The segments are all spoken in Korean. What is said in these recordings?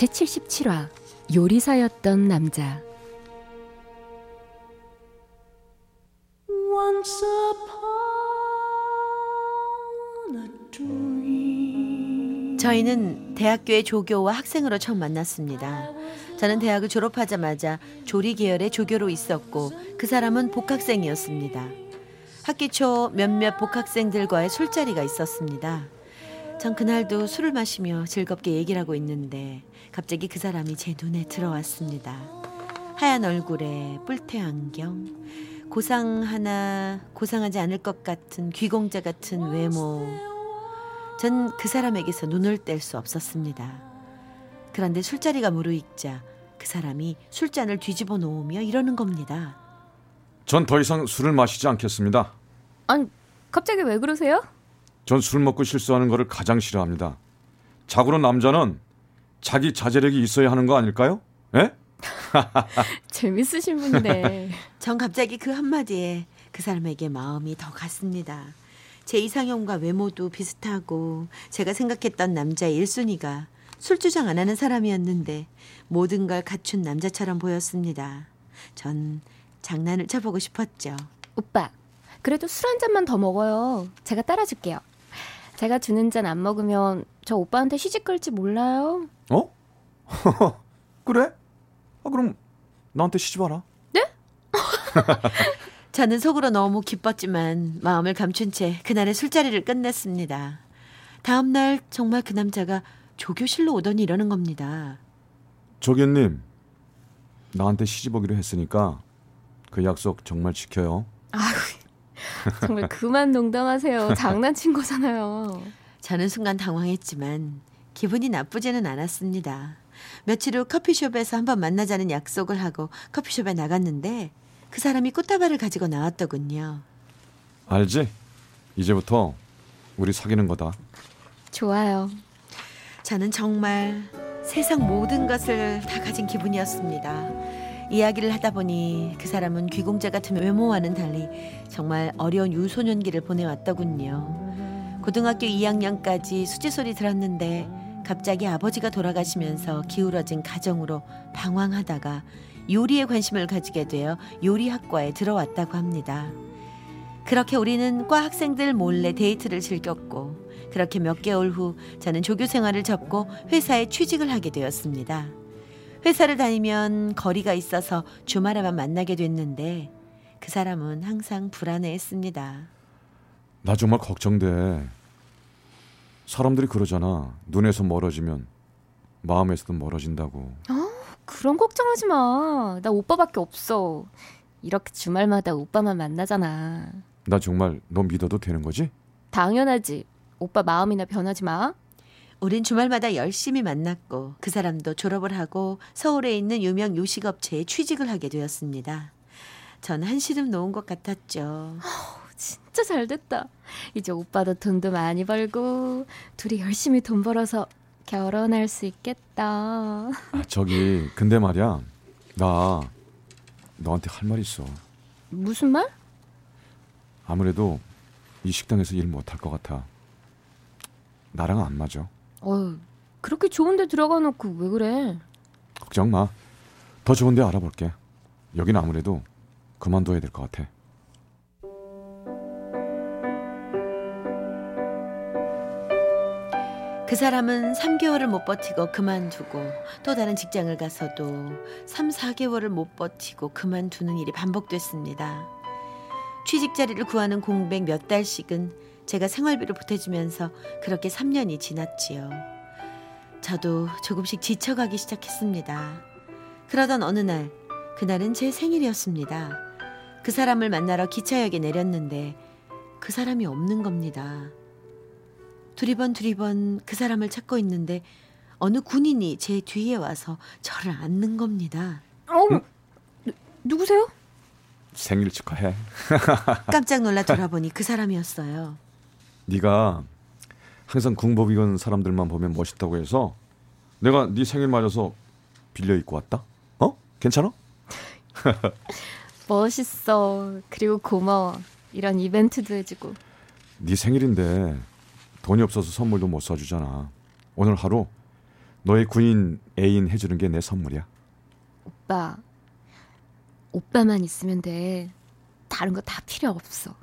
제77화 요리사였던 남자 Once upon a dream. 저희는 대학교의 조교와 학생으로 처음 만났습니다. 저는 대학을 졸업하자마자 조리 계열의 조교로 있었고 그 사람은 복학생이었습니다. 학기 초 몇몇 복학생들과의 술자리가 있었습니다. 전 그날도 술을 마시며 즐겁게 얘기를 하고 있는데 갑자기 그 사람이 제 눈에 들어왔습니다. 하얀 얼굴에 뿔테 안경, 고상 하나 고상하지 않을 것 같은 귀공자 같은 외모. 전 그 사람에게서 눈을 뗄 수 없었습니다. 그런데 술자리가 무르익자 그 사람이 술잔을 뒤집어 놓으며 이러는 겁니다. 전 더 이상 술을 마시지 않겠습니다. 아니 갑자기 왜 그러세요? 전 술 먹고 실수하는 것을 가장 싫어합니다. 자고로 남자는 자기 자제력이 있어야 하는 거 아닐까요? 예? 재밌으신 분이네 전 갑자기 그 한마디에 그 사람에게 마음이 더 갔습니다. 제 이상형과 외모도 비슷하고 제가 생각했던 남자의 1순위가 술주정 안 하는 사람이었는데 모든 걸 갖춘 남자처럼 보였습니다. 전 장난을 쳐보고 싶었죠. 오빠 그래도 술 한 잔만 더 먹어요 제가 따라줄게요 제가 주는 잔 안 먹으면 저 오빠한테 시집 갈지 몰라요 어? 그래? 아, 그럼 나한테 시집 와라. 저는 속으로 너무 기뻤지만 마음을 감춘 채 그날의 술자리를 끝냈습니다. 다음 날 정말 그 남자가 조교실로 오더니 이러는 겁니다. 조교님, 나한테 시집 오기로 했으니까 그 약속 정말 지켜요. 정말 그만 농담하세요 장난친 거잖아요 저는 순간 당황했지만 기분이 나쁘지는 않았습니다. 며칠 후 커피숍에서 한번 만나자는 약속을 하고 커피숍에 나갔는데 그 사람이 꽃다발을 가지고 나왔더군요. 알지? 이제부터 우리 사귀는 거다. 좋아요 저는 정말 세상 모든 것을 다 가진 기분이었습니다. 이야기를 하다 보니 그 사람은 귀공자 같은 외모와는 달리 정말 어려운 유소년기를 보내왔더군요. 고등학교 2학년까지 수지 소리 들었는데 갑자기 아버지가 돌아가시면서 기울어진 가정으로 방황하다가 요리에 관심을 가지게 되어 요리학과에 들어왔다고 합니다. 그렇게 우리는 과 학생들 몰래 데이트를 즐겼고 그렇게 몇 개월 후 저는 조교 생활을 접고 회사에 취직을 하게 되었습니다. 회사를 다니면 거리가 있어서 주말에만 만나게 됐는데 그 사람은 항상 불안해했습니다. 나 정말 걱정돼. 사람들이 그러잖아. 눈에서 멀어지면 마음에서도 멀어진다고. 그런 걱정하지 마. 나 오빠밖에 없어. 이렇게 주말마다 오빠만 만나잖아. 나 정말 너 믿어도 되는 거지? 당연하지. 오빠 마음이나 변하지 마. 우린 주말마다 열심히 만났고 그 사람도 졸업을 하고 서울에 있는 유명 요식업체에 취직을 하게 되었습니다. 전 한시름 놓은 것 같았죠. 진짜 잘 됐다. 이제 오빠도 돈도 많이 벌고 둘이 열심히 돈 벌어서 결혼할 수 있겠다. 아, 저기 근데 말이야. 나 너한테 할 말 있어. 무슨 말? 아무래도 이 식당에서 일 못할 것 같아. 나랑 안 맞아. 어휴, 그렇게 좋은데 들어가 놓고 왜 그래? 걱정 마. 더 좋은 데 알아볼게. 여긴 아무래도 그만둬야 될 것 같아. 그 사람은 3개월을 못 버티고 그만두고 또 다른 직장을 가서도 3, 4개월을 못 버티고 그만두는 일이 반복됐습니다. 취직 자리를 구하는 공백 몇 달씩은 제가 생활비를 보태주면서 그렇게 3년이 지났지요. 저도 조금씩 지쳐가기 시작했습니다. 그러던 어느 날, 그날은 제 생일이었습니다. 그 사람을 만나러 기차역에 내렸는데 그 사람이 없는 겁니다. 두리번 두리번 그 사람을 찾고 있는데 어느 군인이 제 뒤에 와서 저를 안는 겁니다. 어, 누, 누구세요? 생일 축하해. 깜짝 놀라 돌아보니 그 사람이었어요. 네가 항상 군복 입은 사람들만 보면 멋있다고 해서 내가 네 생일 맞아서 빌려 입고 왔다. 어? 괜찮아? 멋있어. 그리고 고마워. 이런 이벤트도 해주고. 네 생일인데 돈이 없어서 선물도 못 사주잖아. 오늘 하루 너의 군인 애인 해주는 게 내 선물이야. 오빠, 오빠만 있으면 돼. 다른 거 다 필요 없어.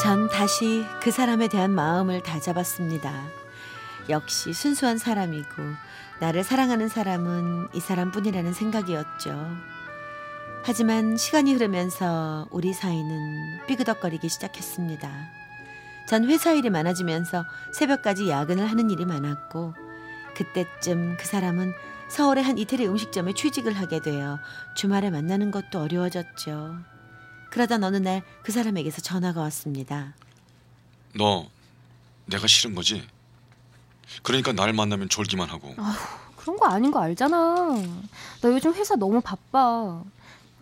전 다시 그 사람에 대한 마음을 다잡았습니다. 역시 순수한 사람이고 나를 사랑하는 사람은 이 사람뿐이라는 생각이었죠. 하지만 시간이 흐르면서 우리 사이는 삐그덕거리기 시작했습니다. 전 회사 일이 많아지면서 새벽까지 야근을 하는 일이 많았고 그때쯤 그 사람은 서울의 한 이태리 음식점에 취직을 하게 되어 주말에 만나는 것도 어려워졌죠. 그러던 어느 날 그 사람에게서 전화가 왔습니다. 너 내가 싫은 거지? 그러니까 날 만나면 졸기만 하고 그런 거 아닌 거 알잖아. 나 요즘 회사 너무 바빠.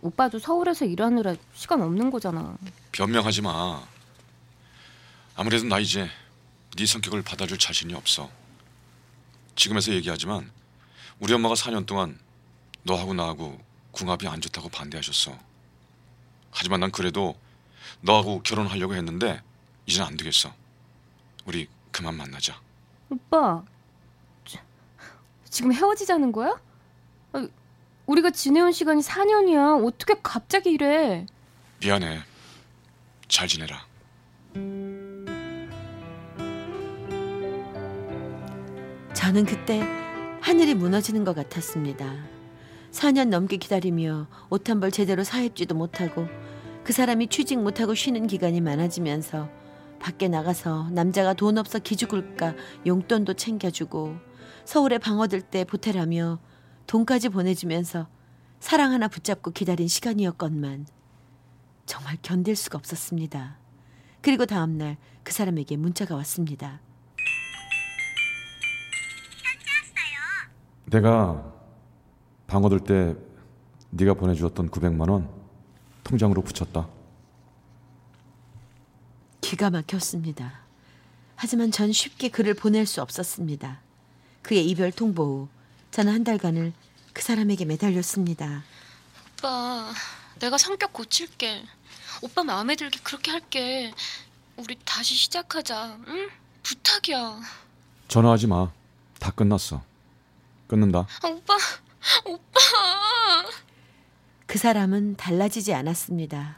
오빠도 서울에서 일하느라 시간 없는 거잖아. 변명하지 마. 아무래도 나 이제 네 성격을 받아줄 자신이 없어. 지금에서 얘기하지만 우리 엄마가 4년 동안 너하고 나하고 궁합이 안 좋다고 반대하셨어. 하지만 난 그래도 너하고 결혼하려고 했는데 이젠 안 되겠어. 우리 그만 만나자. 오빠, 지- 지금 헤어지자는 거야? 아, 우리가 지내온 시간이 4년이야. 어떻게 갑자기 이래? 미안해. 잘 지내라. 저는 그때 하늘이 무너지는 것 같았습니다. 4년 넘게 기다리며 옷 한 벌 제대로 사입지도 못하고 그 사람이 취직 못하고 쉬는 기간이 많아지면서 밖에 나가서 남자가 돈 없어 기죽을까 용돈도 챙겨주고 서울에 방어들 때 보태라며 돈까지 보내주면서 사랑 하나 붙잡고 기다린 시간이었건만 정말 견딜 수가 없었습니다. 그리고 다음 날 그 사람에게 문자가 왔습니다. 내가 방어들 때 네가 보내주었던 900만 원 통장으로 붙였다. 기가 막혔습니다. 하지만 전 쉽게 그를 보낼 수 없었습니다. 그의 이별 통보 후 저는 한 달간을 그 사람에게 매달렸습니다. 오빠, 내가 성격 고칠게. 오빠 마음에 들게 그렇게 할게. 우리 다시 시작하자. 응? 부탁이야. 전화하지 마. 다 끝났어. 끊는다. 아, 오빠, 오빠. 그 사람은 달라지지 않았습니다.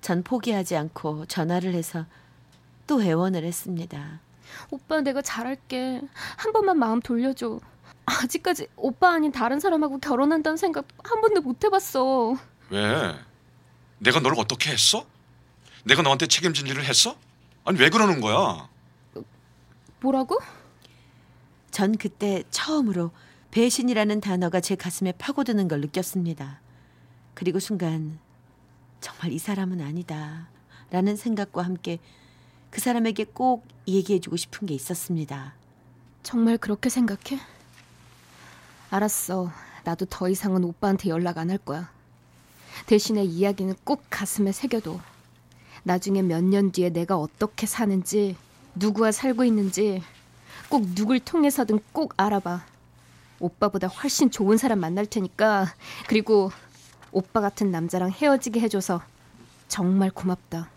전 포기하지 않고 전화를 해서 또 애원을 했습니다. 오빠 내가 잘할게. 한 번만 마음 돌려줘. 아직까지 오빠 아닌 다른 사람하고 결혼한다는 생각 한 번도 못 해봤어. 왜? 내가 널 어떻게 했어? 내가 너한테 책임진 일을 했어? 아니 왜 그러는 거야? 뭐라고? 전 그때 처음으로 배신이라는 단어가 제 가슴에 파고드는 걸 느꼈습니다. 그리고 순간 정말 이 사람은 아니다 라는 생각과 함께 그 사람에게 꼭 얘기해주고 싶은 게 있었습니다. 정말 그렇게 생각해? 알았어. 나도 더 이상은 오빠한테 연락 안 할 거야. 대신에 이야기는 꼭 가슴에 새겨둬. 나중에 몇 년 뒤에 내가 어떻게 사는지, 누구와 살고 있는지, 꼭 누굴 통해서든 꼭 알아봐. 오빠보다 훨씬 좋은 사람 만날 테니까, 그리고 오빠 같은 남자랑 헤어지게 해줘서 정말 고맙다.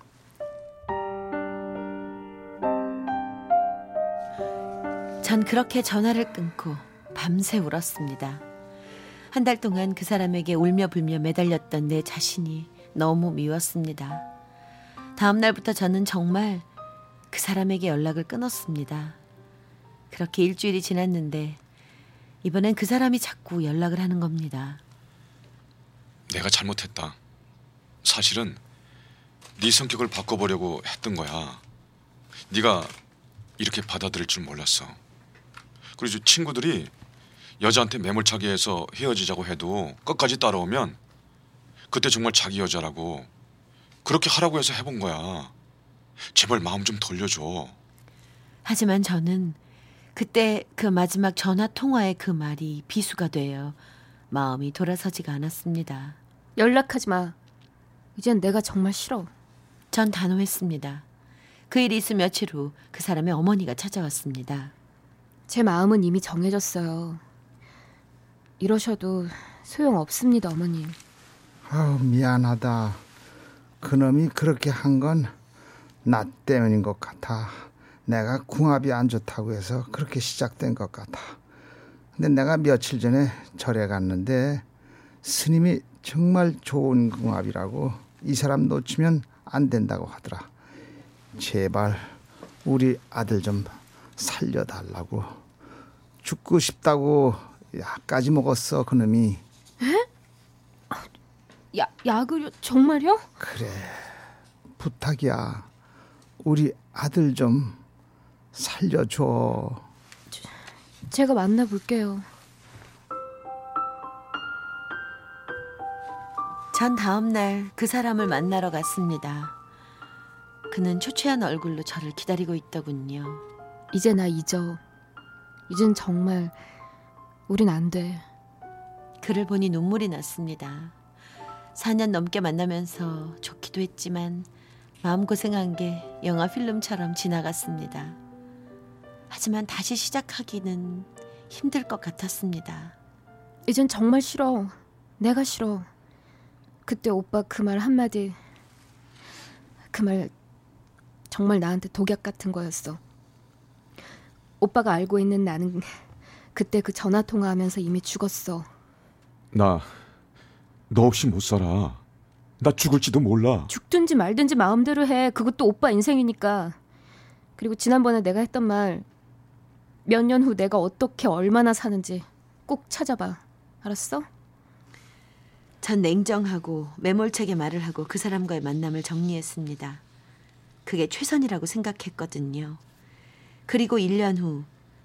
전 그렇게 전화를 끊고 밤새 울었습니다. 한 달 동안 그 사람에게 울며 불며 매달렸던 내 자신이 너무 미웠습니다. 다음 날부터 저는 정말 그 사람에게 연락을 끊었습니다. 그렇게 일주일이 지났는데 이번엔 그 사람이 자꾸 연락을 하는 겁니다. 내가 잘못했다. 사실은 네 성격을 바꿔보려고 했던 거야. 네가 이렇게 받아들일 줄 몰랐어. 그리고 친구들이 여자한테 매몰차게 해서 헤어지자고 해도 끝까지 따라오면 그때 정말 자기 여자라고 그렇게 하라고 해서 해본 거야. 제발 마음 좀 돌려줘. 하지만 저는 그때 그 마지막 전화 통화의 그 말이 비수가 되어 마음이 돌아서지가 않았습니다. 연락하지 마. 이젠 내가 정말 싫어. 전 단호했습니다. 그 일이 있은 며칠 후 그 사람의 어머니가 찾아왔습니다. 제 마음은 이미 정해졌어요. 이러셔도 소용 없습니다, 어머님. 아우 미안하다. 그놈이 그렇게 한 건 나 때문인 것 같아. 내가 궁합이 안 좋다고 해서 그렇게 시작된 것 같아. 근데 내가 며칠 전에 절에 갔는데 스님이 정말 좋은 궁합이라고 이 사람 놓치면 안 된다고 하더라. 제발 우리 아들 좀 살려달라고. 죽고 싶다고 약까지 먹었어 그놈이. 야, 약을요? 정말요? 그래 부탁이야 우리 아들 좀 살려줘 제가 만나볼게요. 전 다음 날 그 사람을 만나러 갔습니다. 그는 초췌한 얼굴로 저를 기다리고 있더군요. 이제 나 잊어. 이젠 정말 우린 안 돼. 그를 보니 눈물이 났습니다. 4년 넘게 만나면서 좋기도 했지만 마음고생한 게 영화 필름처럼 지나갔습니다. 하지만 다시 시작하기는 힘들 것 같았습니다. 이젠 정말 싫어. 내가 싫어. 그때 오빠 그 말 한마디. 그 말 정말 나한테 독약 같은 거였어. 오빠가 알고 있는 나는 그때 그 전화 통화하면서 이미 죽었어. 나 너 없이 못 살아. 나 죽을지도 몰라. 죽든지 말든지 마음대로 해. 그것도 오빠 인생이니까. 그리고 지난번에 내가 했던 말 몇 년 후 내가 어떻게 얼마나 사는지 꼭 찾아봐. 알았어? 전 냉정하고 매몰차게 말을 하고 그 사람과의 만남을 정리했습니다. 그게 최선이라고 생각했거든요. 그리고 1년 후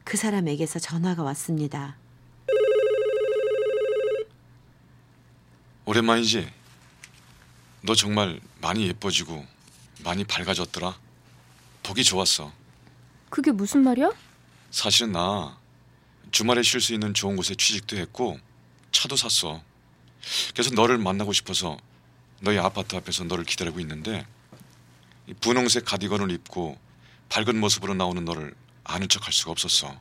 그 사람에게서 전화가 왔습니다. 오랜만이지? 너 정말 많이 예뻐지고 많이 밝아졌더라. 보기 좋았어. 그게 무슨 말이야? 사실은 나 주말에 쉴 수 있는 좋은 곳에 취직도 했고 차도 샀어. 그래서 너를 만나고 싶어서 너희 아파트 앞에서 너를 기다리고 있는데 이 분홍색 가디건을 입고 밝은 모습으로 나오는 너를 아는 척할 수가 없었어.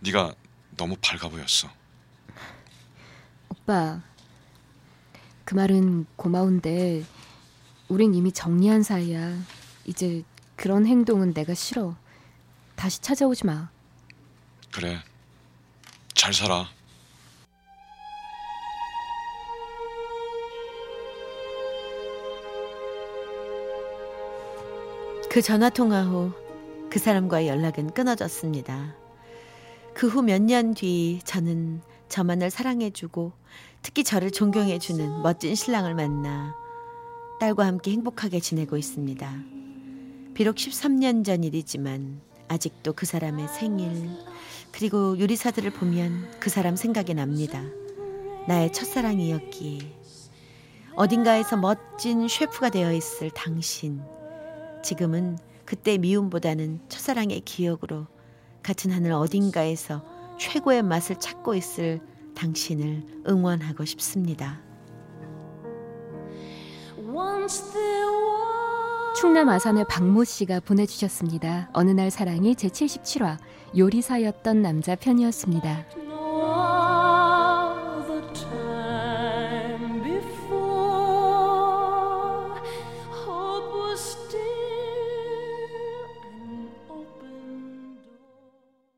네가 너무 밝아 보였어. 오빠. 그 말은 고마운데 우린 이미 정리한 사이야. 이제 그런 행동은 내가 싫어. 다시 찾아오지 마. 그래. 잘 살아. 그 전화 통화 후 그 사람과의 연락은 끊어졌습니다. 그 후 몇 년 뒤 저는 저만을 사랑해주고 특히 저를 존경해주는 멋진 신랑을 만나 딸과 함께 행복하게 지내고 있습니다. 비록 13년 전 일이지만 아직도 그 사람의 생일 그리고 요리사들을 보면 그 사람 생각이 납니다. 나의 첫사랑이었기에 어딘가에서 멋진 셰프가 되어 있을 당신 지금은 그때 미움보다는 첫사랑의 기억으로 같은 하늘 어딘가에서 최고의 맛을 찾고 있을 당신을 응원하고 싶습니다. 충남 아산의 박모 씨가 보내주셨습니다. 어느 날 사랑이 제 77화 요리사였던 남자 편이었습니다.